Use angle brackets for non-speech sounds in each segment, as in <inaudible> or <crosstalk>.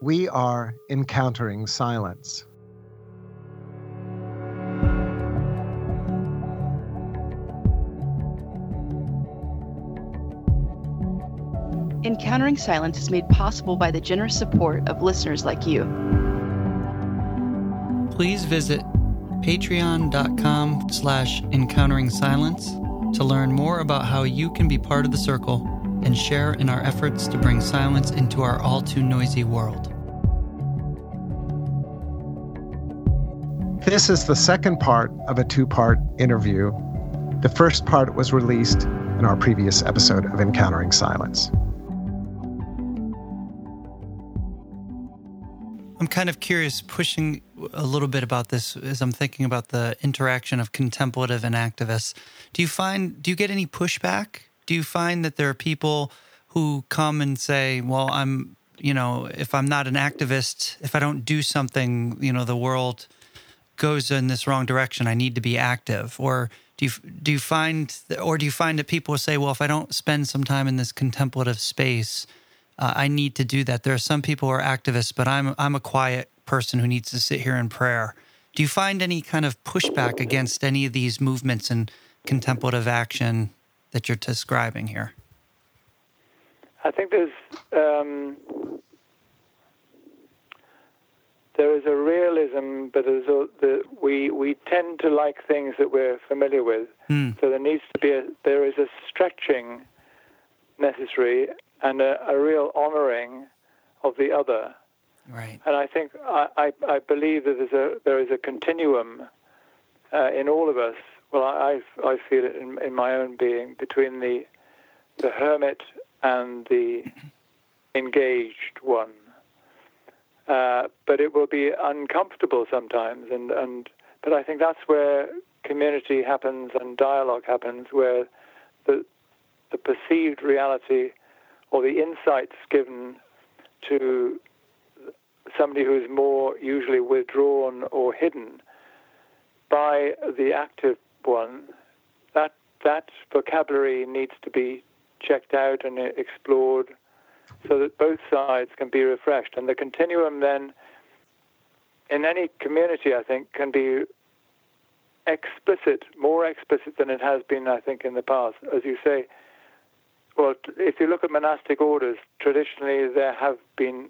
We are encountering silence. Encountering Silence is made possible by the generous support of listeners like you. Please visit patreon.com slash encountering silence to learn more about how you can be part of the circle and share in our efforts to bring silence into our all too noisy world. This is the second part of a two part interview. The first part was released in our previous episode of Encountering Silence. I'm kind of curious, pushing a little bit about this as I'm thinking about the interaction of contemplative and activists. Do you find, do you get any pushback? Do you find that there are people who come and say, well, I'm, you know, if I'm not an activist, if I don't do something, you know, the world goes in this wrong direction. I need to be active. Or do you, do you find, or do you find that people say, well, if I don't spend some time in this contemplative space, uh, I need to do that. There are some people who are activists, but I'm I'm a quiet person who needs to sit here in prayer. Do you find any kind of pushback against any of these movements and contemplative action that you're describing here? I think there's um, there is a realism, but there's a, the, we we tend to like things that we're familiar with. Mm. So there needs to be a there is a stretching necessary and a, a real honoring of the other. Right. And I think I, I, I believe that there's a there is a continuum uh, in all of us. Well, I I feel it in, in my own being between the the hermit and the engaged one. Uh, but it will be uncomfortable sometimes, and, and but I think that's where community happens and dialogue happens, where the the perceived reality or the insights given to somebody who is more usually withdrawn or hidden by the active one, that that vocabulary needs to be checked out and explored so that both sides can be refreshed. And the continuum then in any community, I think, can be explicit, more explicit than it has been, I think, in the past. As you say, well, if you look at monastic orders, traditionally there have been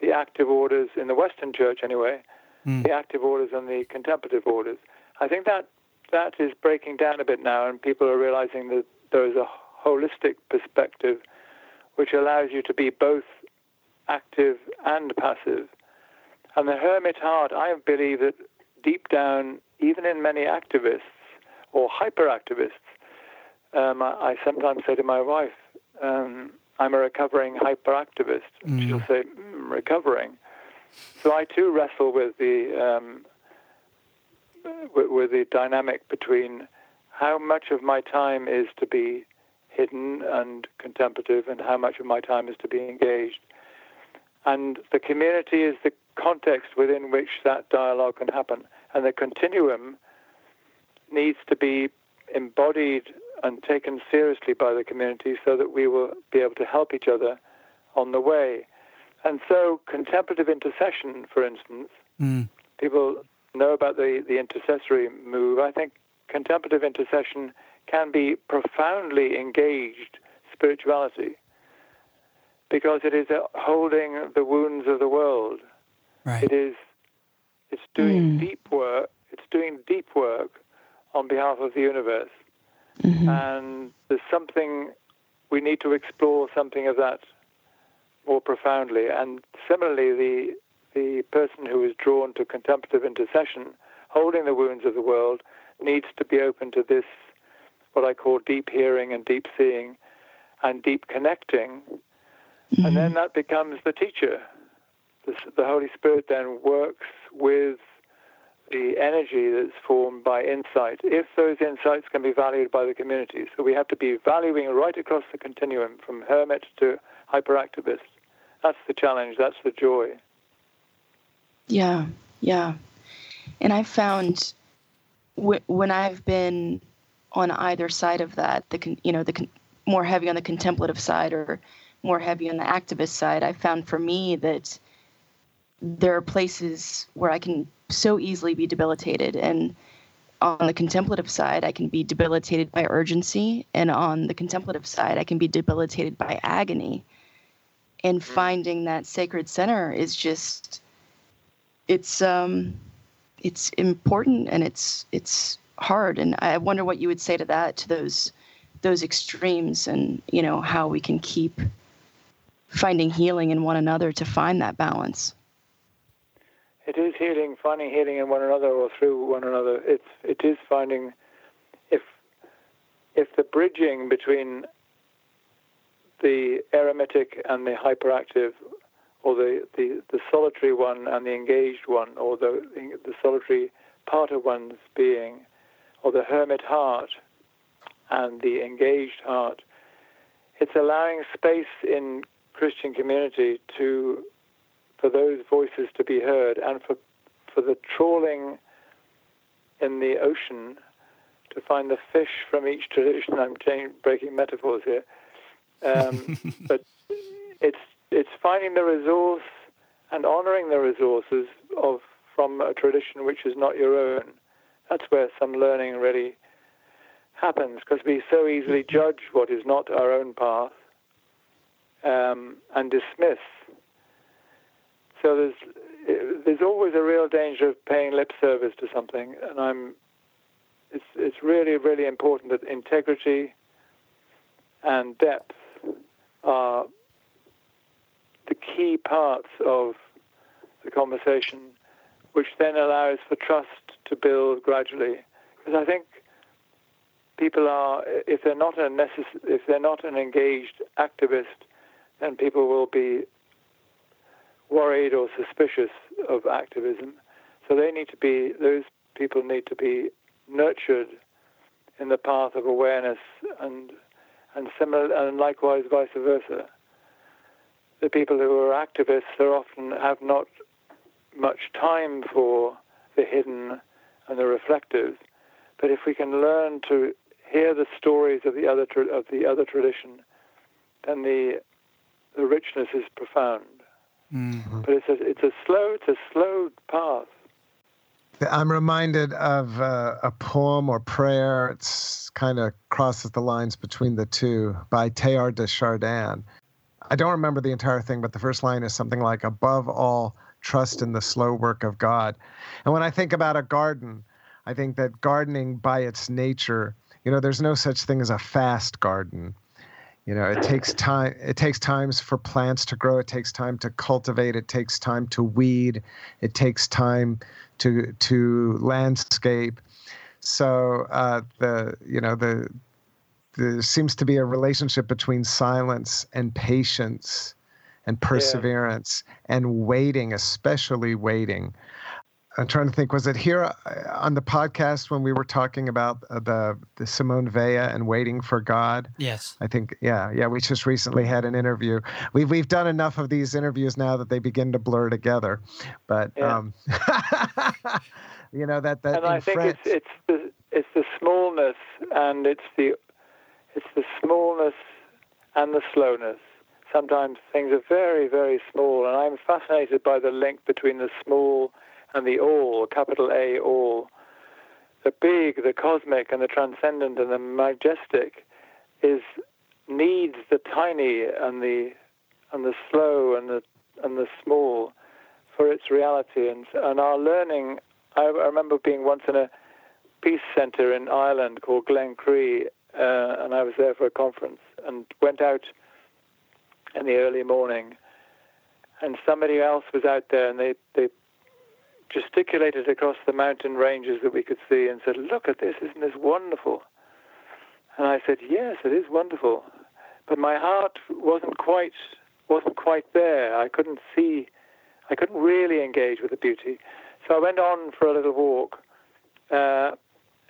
the active orders in the Western Church, anyway, mm. the active orders and the contemplative orders. I think that that is breaking down a bit now, and people are realizing that there is a holistic perspective which allows you to be both active and passive. And the hermit heart, I believe that deep down, even in many activists or hyperactivists, um, I, I, sometimes say to my wife, um, I'm a recovering hyperactivist. Mm. She'll say, mm, recovering. So I too wrestle with the um, with, with, the dynamic between how much of my time is to be hidden and contemplative, and how much of my time is to be engaged. And the community is the context within which that dialogue can happen, and the continuum needs to be embodied and taken seriously by the community so that we will be able to help each other on the way. And so, contemplative intercession, for instance, mm. people know about the, the intercessory move. I think contemplative intercession can be profoundly engaged spirituality because it is holding the wounds of the world. Right. It is it's doing mm. deep work. It's doing deep work on behalf of the universe. Mm-hmm. And there's something, we need to explore something of that more profoundly. And similarly, the, the person who is drawn to contemplative intercession, holding the wounds of the world, needs to be open to this, what I call deep hearing and deep seeing and deep connecting. Mm-hmm. And then that becomes the teacher. The, the Holy Spirit then works with the energy that's formed by insight, if those insights can be valued by the community. So we have to be valuing right across the continuum from hermit to hyperactivist. That's the challenge, that's the joy. Yeah, yeah. And I found w- when I've been on either side of that, the con- you know the con- more heavy on the contemplative side or more heavy on the activist side, I found for me that there are places where I can so easily be debilitated. And on the contemplative side, I can be debilitated by urgency. And on the contemplative side, I can be debilitated by agony. And mm-hmm. finding that sacred center is just, it's, um, it's important and it's, it's hard. And I wonder what you would say to that, to those, those extremes and, you know, how we can keep finding healing in one another to find that balance it is healing, finding healing in one another or through one another. It's it is finding if if the bridging between the eremitic and the hyperactive, or the, the, the solitary one and the engaged one, or the the solitary part of one's being, or the hermit heart and the engaged heart, it's allowing space in Christian community to for those voices to be heard and for, for the trawling in the ocean to find the fish from each tradition. I'm breaking metaphors here. Um, <laughs> but it's, it's finding the resource and honoring the resources of from a tradition which is not your own. That's where some learning really happens because we so easily judge what is not our own path um, and dismiss so there's there's always a real danger of paying lip service to something, and I'm it's it's really really important that integrity and depth are the key parts of the conversation, which then allows for trust to build gradually. Because I think people are, if they're not a necess- if they're not an engaged activist, then people will be worried or suspicious of activism. So they need to be, those people need to be nurtured in the path of awareness and and similar and likewise vice versa. The people who are activists are often have not much time for the hidden and the reflective. But if we can learn to hear the stories of the other of the other tradition, then the the richness is profound. Mm-hmm. But it's a it's a slow it's a slow path. I'm reminded of uh, a poem or prayer. It's kind of crosses the lines between the two by Teilhard de Chardin. I don't remember the entire thing, but the first line is something like, "Above all, trust in the slow work of God." And when I think about a garden, I think that gardening, by its nature, you know, there's no such thing as a fast garden you know it takes time it takes times for plants to grow it takes time to cultivate it takes time to weed it takes time to to landscape so uh, the you know the there seems to be a relationship between silence and patience and perseverance yeah. and waiting especially waiting I'm trying to think. Was it here uh, on the podcast when we were talking about uh, the the Simone Weil and waiting for God? Yes. I think yeah, yeah. We just recently had an interview. We've we've done enough of these interviews now that they begin to blur together. But yeah. um, <laughs> you know that that. And I think it's it's the it's the smallness and it's the it's the smallness and the slowness. Sometimes things are very very small, and I'm fascinated by the link between the small and the all, capital A, all, the big, the cosmic, and the transcendent, and the majestic, is needs the tiny and the and the slow and the and the small for its reality. And and our learning. I, I remember being once in a peace center in Ireland called Glencree, uh, and I was there for a conference and went out in the early morning, and somebody else was out there, and they they gesticulated across the mountain ranges that we could see and said, Look at this, isn't this wonderful? And I said, Yes, it is wonderful. But my heart wasn't quite wasn't quite there. I couldn't see I couldn't really engage with the beauty. So I went on for a little walk, uh,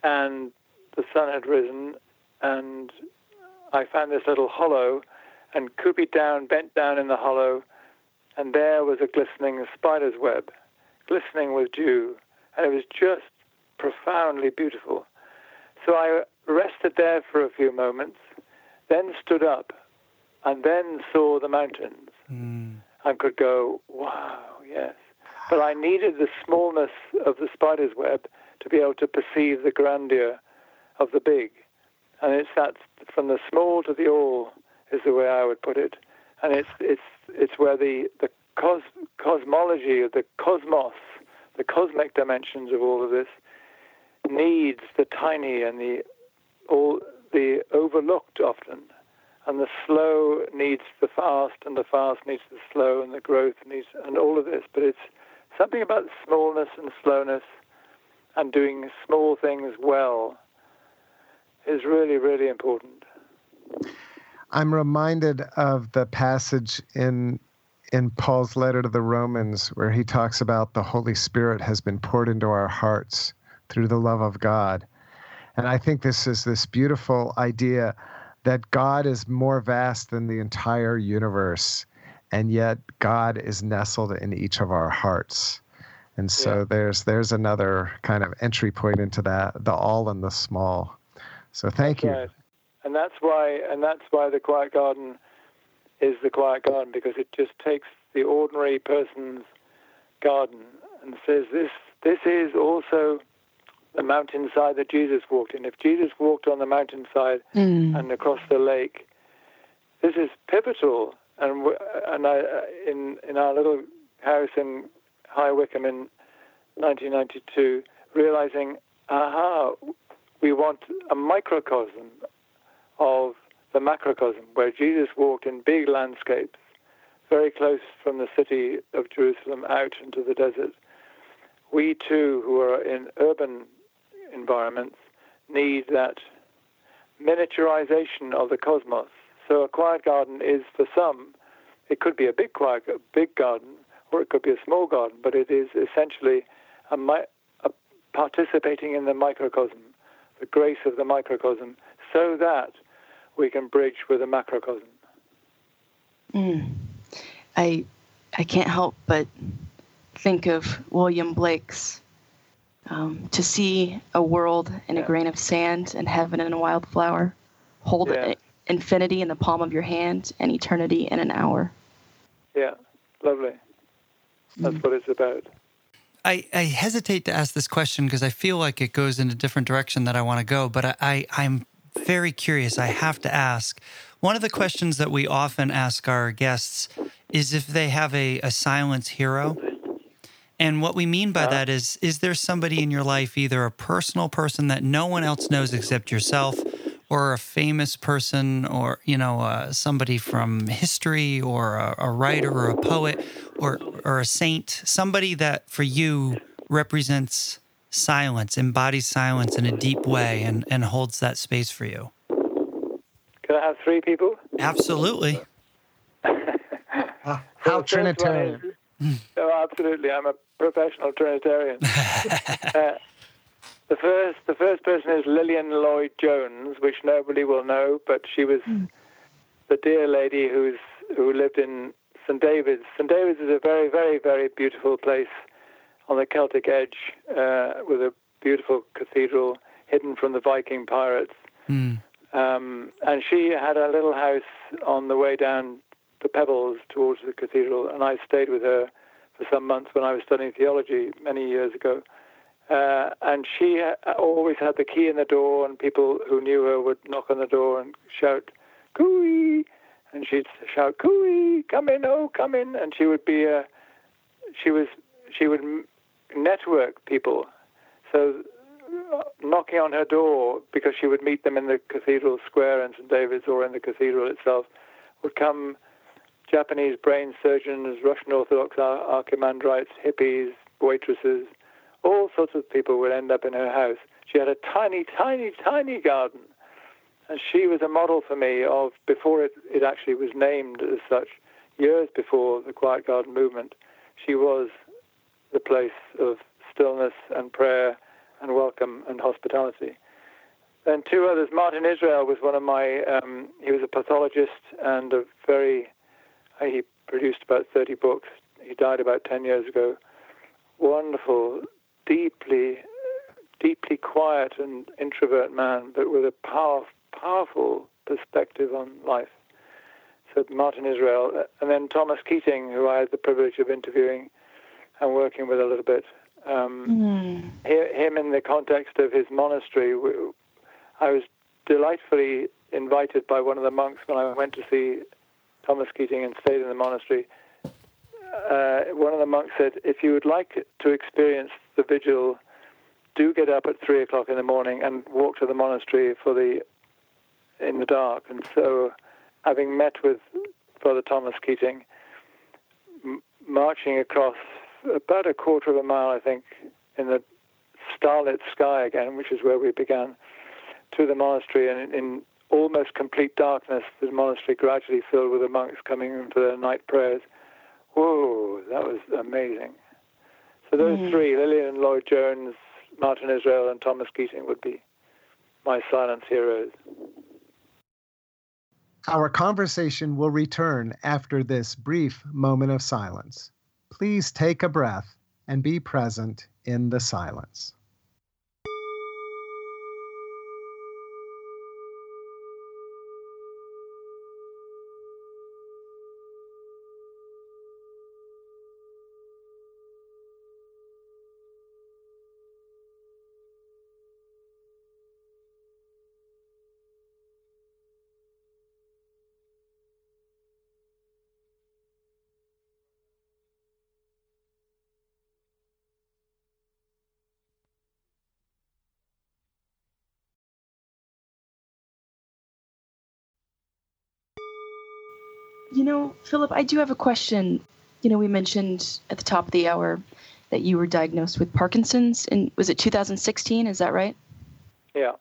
and the sun had risen, and I found this little hollow, and cooped down, bent down in the hollow, and there was a glistening spider's web glistening with dew, and it was just profoundly beautiful. So I rested there for a few moments, then stood up, and then saw the mountains, mm. and could go, wow, yes. but I needed the smallness of the spider's web to be able to perceive the grandeur of the big. And it's that from the small to the all is the way I would put it. And it's it's it's where the the cos, cosmology of the cosmos, the cosmic dimensions of all of this, needs the tiny and the all the overlooked often, and the slow needs the fast, and the fast needs the slow, and the growth needs and all of this. But it's something about smallness and slowness, and doing small things well is really really important. I'm reminded of the passage in in Paul's letter to the Romans where he talks about the Holy Spirit has been poured into our hearts through the love of God. And I think this is this beautiful idea that God is more vast than the entire universe, and yet God is nestled in each of our hearts. And so yeah. there's there's another kind of entry point into that, the all and the small. So thank you. Right. And that's why and that's why the quiet garden is the quiet garden because it just takes the ordinary person's garden and says this this is also the mountainside that Jesus walked in. If Jesus walked on the mountainside mm. and across the lake, this is pivotal. And and I in in our little house in High Wycombe in 1992, realizing, aha, we want a microcosm of the macrocosm, where Jesus walked in big landscapes, very close from the city of Jerusalem out into the desert. We too, who are in urban environments, need that miniaturization of the cosmos. So a quiet garden is for some, it could be a big quiet, a big garden, or it could be a small garden, but it is essentially a, a participating in the microcosm, the grace of the microcosm, so that we can bridge with the macrocosm. Mm. I I can't help but think of William Blake's um, to see a world in yeah. a grain of sand and heaven in a wildflower. Hold yeah. infinity in the palm of your hand and eternity in an hour. Yeah, lovely. That's mm. what it's about. I, I hesitate to ask this question because I feel like it goes in a different direction that I want to go, but I, I, I'm very curious. I have to ask. One of the questions that we often ask our guests is if they have a, a silence hero. And what we mean by uh-huh. that is is there somebody in your life, either a personal person that no one else knows except yourself, or a famous person, or you know uh, somebody from history, or a, a writer, or a poet, or or a saint, somebody that for you represents silence, embodies silence in a deep way, and, and holds that space for you? Can I have three people? Absolutely. uh, <laughs> how Trinitarian. Is, <laughs> oh, absolutely. I'm a professional Trinitarian. <laughs> uh, the first, the first person is Lillian Lloyd Jones, which nobody will know, but she was mm. the dear lady who's who lived in St David's. St David's is a very, very, very beautiful place on the Celtic edge uh, with a beautiful cathedral hidden from the Viking pirates. Mm. Um, and she had a little house on the way down the pebbles towards the cathedral, and I stayed with her for some months when I was studying theology many years ago. Uh, and she always had the key in the door, and people who knew her would knock on the door and shout, "Cooey!" And she'd shout, "Cooey, come in, oh, come in!" And she would be, uh, she was, she would network people. So uh, knocking on her door because she would meet them in the cathedral square in St. David's or in the cathedral itself would come Japanese brain surgeons, Russian Orthodox archimandrites, hippies, waitresses, all sorts of people would end up in her house. She had a tiny, tiny, tiny garden. And she was a model for me of, before it, it actually was named as such, years before the Quiet Garden movement, she was the place of stillness and prayer and welcome and hospitality. Then two others. Martin Israel was one of my. Um, he was a pathologist and a very. He produced about 30 books. He died about 10 years ago. Wonderful, deeply, deeply quiet and introvert man, but with a power, powerful perspective on life. So Martin Israel, and then Thomas Keating, who I had the privilege of interviewing and working with a little bit. Um, Mm. Him in the context of his monastery, I was delightfully invited by one of the monks when I went to see Thomas Keating and stayed in the monastery. Uh, one of the monks said, if you would like to experience the vigil, do get up at three o'clock in the morning and walk to the monastery for the in the dark. And so, having met with Father Thomas Keating, m- marching across about a quarter of a mile, I think, in the starlit sky again, which is where we began, to the monastery, and in, in almost complete darkness, the monastery gradually filled with the monks coming in for their night prayers. Whoa, that was amazing. So those Mm. three, Lillian Lloyd Jones, Martin Israel, and Thomas Keating, would be my silence heroes. Our conversation will return after this brief moment of silence. Please take a breath and be present in the silence. Know, Philip, I do have a question. You know, we mentioned at the top of the hour that you were diagnosed with Parkinson's and was it 2016? Is that right? Yeah.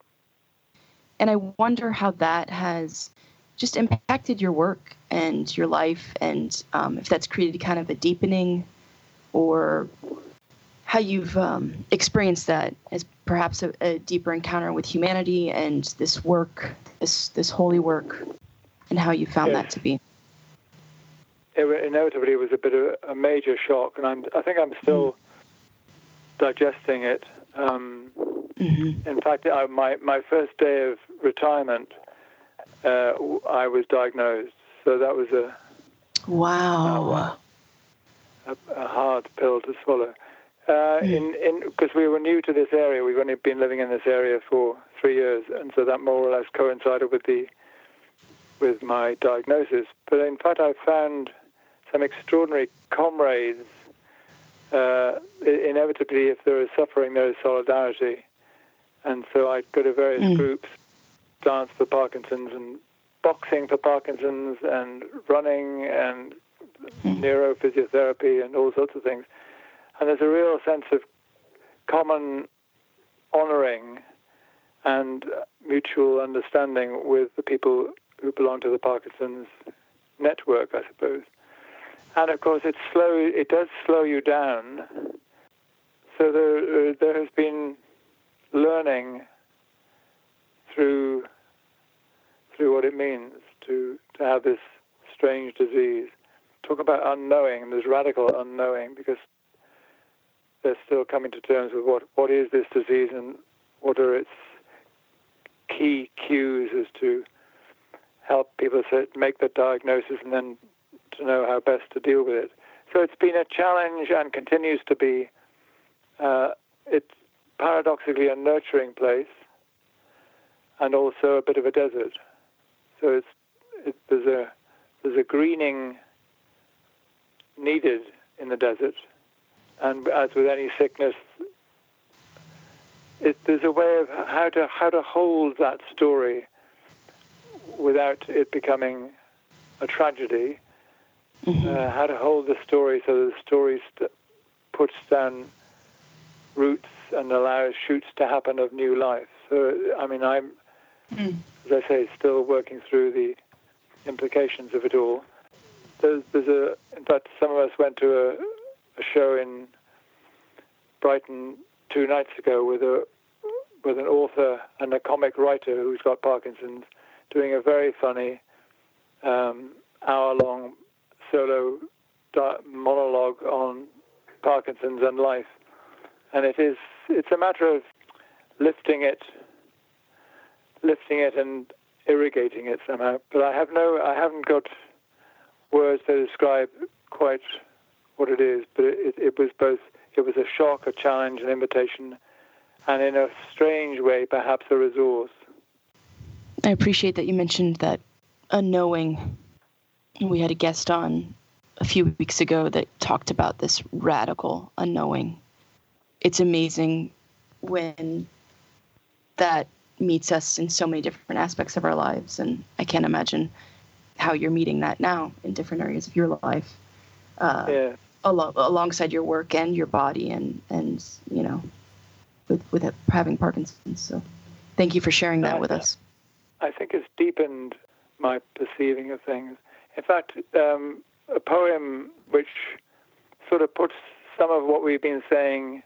And I wonder how that has just impacted your work and your life, and um, if that's created kind of a deepening, or how you've um, experienced that as perhaps a, a deeper encounter with humanity and this work, this this holy work, and how you found Yes. that to be. It, inevitably was a bit of a major shock, and I'm, I think I'm still digesting it. Um, hmm in fact, I, my my first day of retirement, uh, I was diagnosed, so that was a, Wow. a, a hard pill to swallow. Uh, in in because we were new to this area, we've only been living in this area for three years, and so that more or less coincided with the with my diagnosis. But in fact, I found some extraordinary comrades. Uh, inevitably, if there is suffering, there is solidarity, and so I'd go to various Mm. groups, dance for Parkinson's and boxing for Parkinson's, and running and Mm. neurophysiotherapy and all sorts of things. And there's a real sense of common honoring and mutual understanding with the people who belong to the Parkinson's network, I suppose. And of course, it's slow. It does slow you down. So there, uh, there has been learning through through what it means to to have this strange disease. Talk about unknowing. There's radical unknowing because they're still coming to terms with what what is this disease and what are its key cues as to help people make the diagnosis and then to know how best to deal with it. So it's been a challenge and continues to be. Uh, it's paradoxically a nurturing place and also a bit of a desert. So it's it, there's a there's a greening needed in the desert, and as with any sickness, it, there's a way of how to how to hold that story without it becoming a tragedy. Uh, how to hold the story so the story st- puts down roots and allows shoots to happen of new life. So I mean, I'm Mm. as I say, still working through the implications of it all. There's, there's a, in fact, some of us went to a, a show in Brighton two nights ago with a with an author and a comic writer who's got Parkinson's, doing a very funny um, hour-long solo monologue on Parkinson's and life, and it is it's a matter of lifting it lifting it and irrigating it somehow. But I have no, I haven't got words to describe quite what it is, but it, it was both. It was a shock, a challenge, an invitation, and in a strange way, perhaps a resource. I appreciate that you mentioned that unknowing. We had a guest on a few weeks ago that talked about this radical unknowing. It's amazing when that meets us in so many different aspects of our lives. And I can't imagine how you're meeting that now in different areas of your life. Uh, yeah. Al- alongside your work and your body and, and you know, with, with having Parkinson's. So thank you for sharing that with us. I think it's deepened my perceiving of things. In fact, um, a poem which sort of puts some of what we've been saying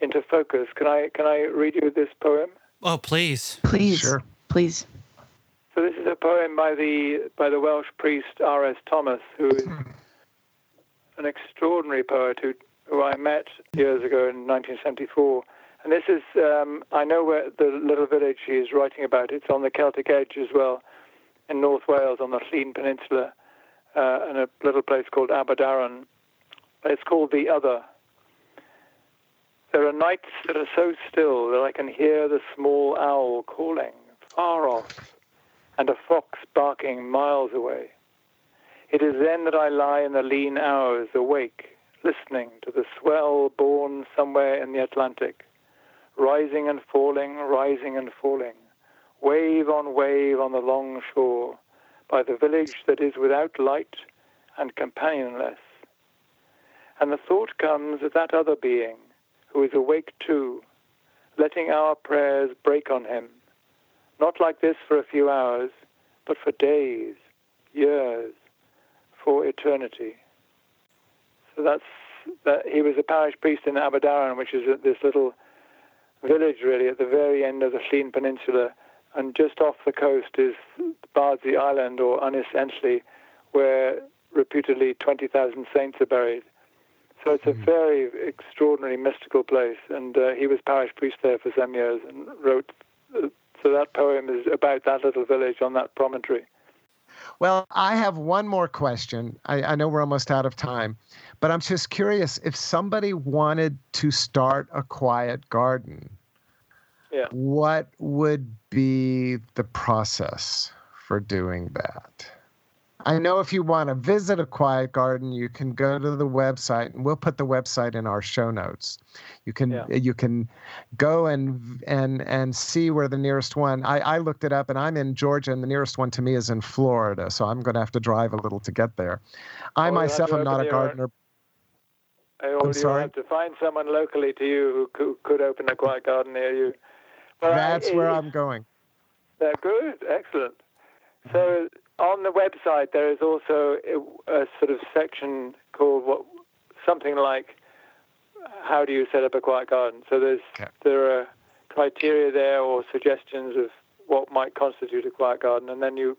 into focus. Can I can I read you this poem? Oh, please, please, sure, please. So this is a poem by the by the Welsh priest R. S. Thomas, who is an extraordinary poet who who I met years ago in 1974. And this is um, I know where the little village he is writing about. It's on the Celtic edge as well, in North Wales on the Llŷn Peninsula, uh, in a little place called Aberdaron. It's called the Other there are nights that are so still that I can hear the small owl calling far off and a fox barking miles away. It is then that I lie in the lean hours awake, listening to the swell born somewhere in the Atlantic, rising and falling, rising and falling, wave on wave on the long shore, by the village that is without light and companionless. And the thought comes of that other being, who is awake too, letting our prayers break on him, not like this for a few hours, but for days, years, for eternity. So that's that. He was a parish priest in Aberdaron, which is this little village really at the very end of the Llŷn Peninsula, and just off the coast is Bardsey Island or Enlli, where reputedly 20,000 saints are buried. So it's a mm-hmm. very extraordinary mystical place, and uh, he was parish priest there for some years and wrote. Uh, so that poem is about that little village on that promontory. Well, I have one more question. I, I, know we're almost out of time, but I'm just curious if somebody wanted to start a quiet garden, yeah. what would be the process for doing that? I know if you want to visit a quiet garden, you can go to the website, and we'll put the website in our show notes. You can yeah. you can go and and and see where the nearest one. I, I looked it up, and I'm in Georgia, and the nearest one to me is in Florida, so I'm going to have to drive a little to get there. I oh, myself am not a gardener. I'm sorry. have to find someone locally to you who could open a quiet garden near you. Well, That's I, where I'm going. They're good, excellent. So on the website, there is also a, a, sort of section called what something like "How do you set up a quiet garden?" So there's okay. there are criteria there or suggestions of what might constitute a quiet garden, and then you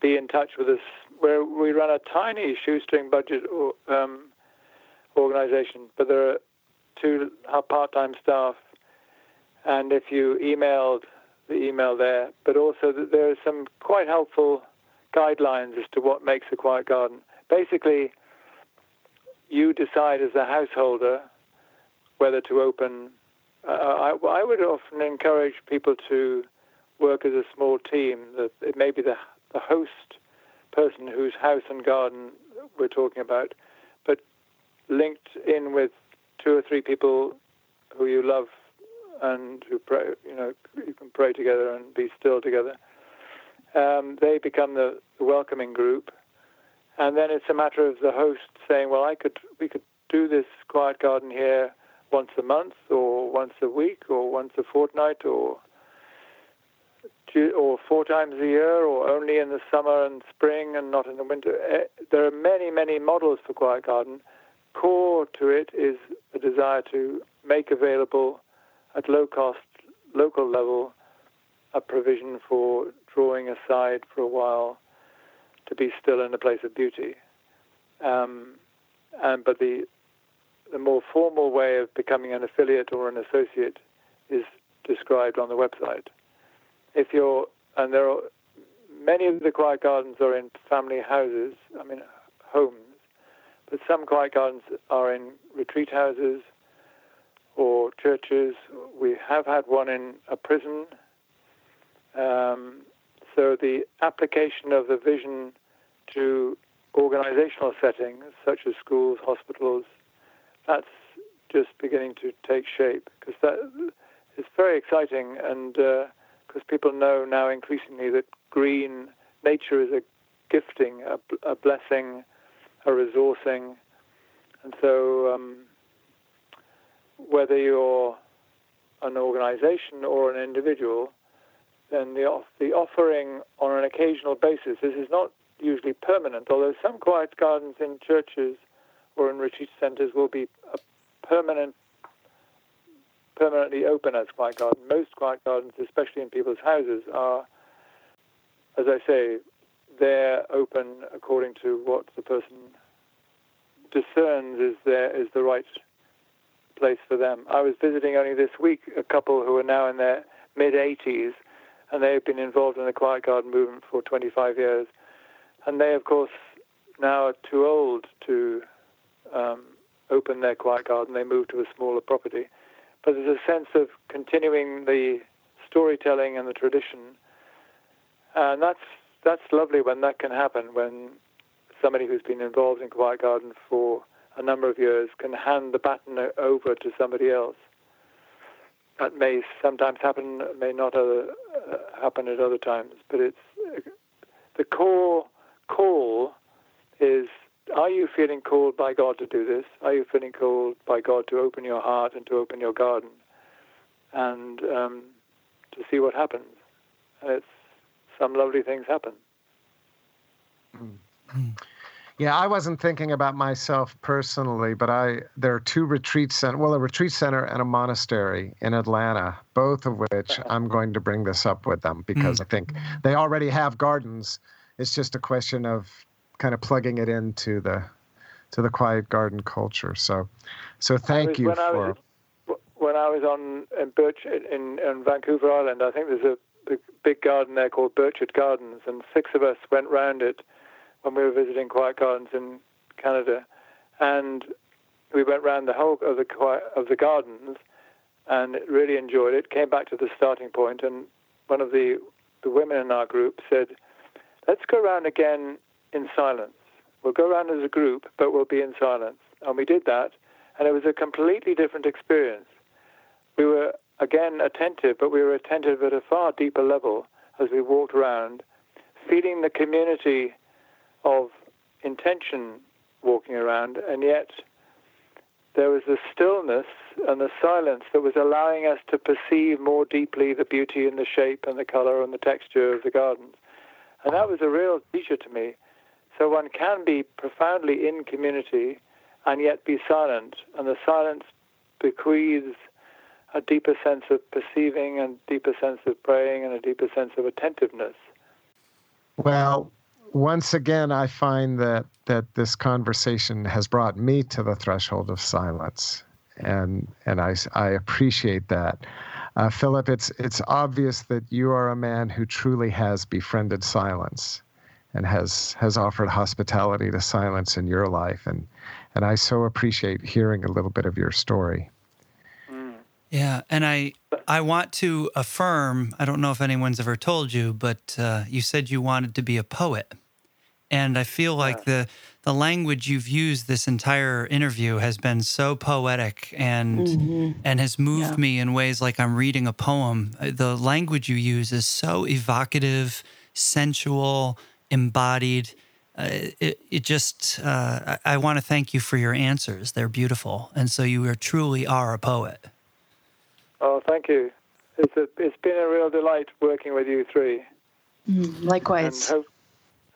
be in touch with us. Where we run a tiny shoestring budget um, organization, but there are two part-time staff, and if you emailed the email there, but also that there are some quite helpful guidelines as to what makes a quiet garden. Basically, you decide as a householder whether to open. Uh, I, I, would often encourage people to work as a small team. That it may be the the host person whose house and garden we're talking about, but linked in with two or three people who you love and who pray. You know, you can pray together and be still together um, they become the, welcoming group, and then it's a matter of the host saying, "Well, I could, we could do this quiet garden here once a month, or once a week, or once a fortnight, or or four times a year, or only in the summer and spring and not in the winter." Eh, there are many, many models for quiet garden. Core to it is the desire to make available at low cost, local level, a provision for drawing aside for a while to be still in a place of beauty. Um, and but the the more formal way of becoming an affiliate or an associate is described on the website. If you're and there are many of the quiet gardens are in family houses, I mean homes, But some quiet gardens are in retreat houses or churches. We have had one in a prison. Um, so the application of the vision to organizational settings such as schools, hospitals, that's just beginning to take shape because that is very exciting and because uh, people know now increasingly that green nature is a gifting, a, a blessing, a resourcing, and so um, whether you're an organization or an individual, then the, the offering on an occasional basis, this is not usually permanent, although some quiet gardens in churches or in retreat centers will be permanent, permanently open as quiet gardens. Most quiet gardens, especially in people's houses, are, as I say, they're open according to what the person discerns is there is the right place for them. I was visiting only this week a couple who are now in their mid 80s, and they have been involved in the quiet garden movement for 25 years. And they, of course, now are too old to um, open their quiet garden. They moved to a smaller property. But there's a sense of continuing the storytelling and the tradition. And that's that's lovely when that can happen, when somebody who's been involved in Quiet Garden for a number of years can hand the baton over to somebody else. That may sometimes happen, may not other, uh, happen at other times, but it's the core call is are you feeling called by God to do this? Are you feeling called by God to open your heart and to open your garden and um, to see what happens? And it's some lovely things happen. Mm-hmm. <clears throat> Yeah, I wasn't thinking about myself personally, but I there are two retreat center, well, a retreat center and a monastery in Atlanta, both of which I'm going to bring this up with them because mm. I think they already have gardens. It's just a question of kind of plugging it into the to the quiet garden culture. So, so thank you for. when I was on in Birch in, in Vancouver Island, I think there's a big, big garden there called Butchart Gardens, and six of us went round it when we were visiting quiet gardens in Canada, and we went round the whole of the of the gardens, and really enjoyed it. Came back to the starting point, and one of the the women in our group said, "Let's go around again in silence. We'll go around as a group, but we'll be in silence." And we did that, and it was a completely different experience. We were again attentive, but we were attentive at a far deeper level as we walked around, feeling the community of intention walking around, and yet there was the stillness and the silence that was allowing us to perceive more deeply the beauty and the shape and the color and the texture of the gardens. And that was a real teacher to me. So one can be profoundly in community and yet be silent, and the silence bequeaths a deeper sense of perceiving and deeper sense of praying and a deeper sense of attentiveness. Well, once again, I find that that this conversation has brought me to the threshold of silence, and and I I appreciate that. Uh, Philip, it's it's obvious that you are a man who truly has befriended silence, and has has offered hospitality to silence in your life, and and I so appreciate hearing a little bit of your story. Yeah, and I I want to affirm. I don't know if anyone's ever told you, but uh, you said you wanted to be a poet, and I feel like yeah. the the language you've used this entire interview has been so poetic and mm-hmm. and has moved yeah. me in ways like I'm reading a poem. Uh, the language you use is so evocative, sensual, embodied. Uh, it, it just uh, I, I want to thank you for your answers. They're beautiful, and so you are truly are a poet. Oh, thank you. It's a, it's been a real delight working with you three. Mm, likewise. And,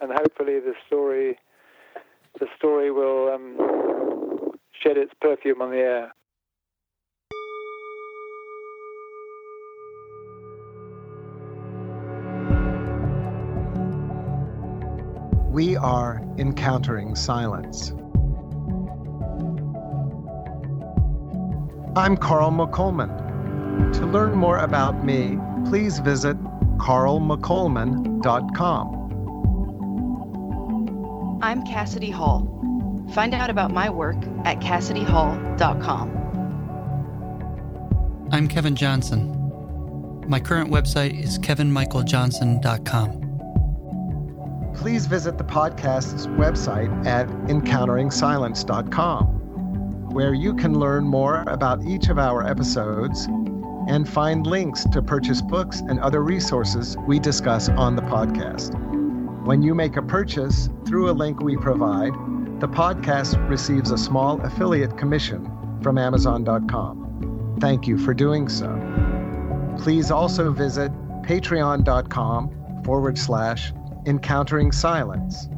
and, hopefully the story the story will um, shed its perfume on the air. We are encountering silence. I'm Carl McColman. To learn more about me, please visit carlmccolman.com. I'm Cassidy Hall. Find out about my work at CassidyHall.com. I'm Kevin Johnson. My current website is kevinmichaeljohnson.com. Please visit the podcast's website at encounteringsilence.com, where you can learn more about each of our episodes and find links to purchase books and other resources we discuss on the podcast. When you make a purchase through a link we provide, the podcast receives a small affiliate commission from Amazon.com. Thank you for doing so. Please also visit patreon.com forward slash encountering silence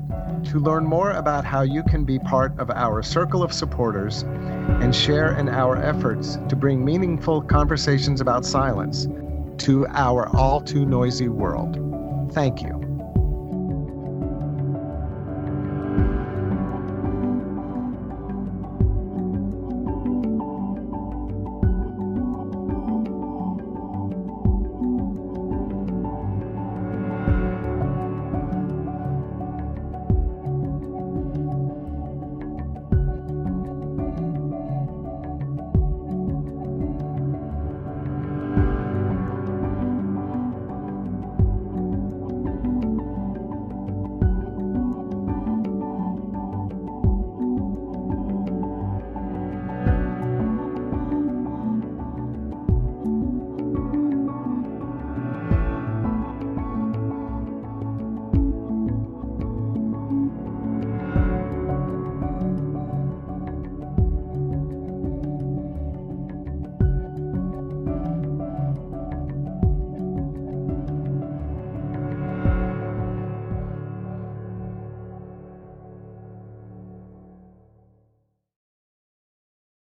to learn more about how you can be part of our circle of supporters and share in our efforts to bring meaningful conversations about silence to our all too noisy world. Thank you.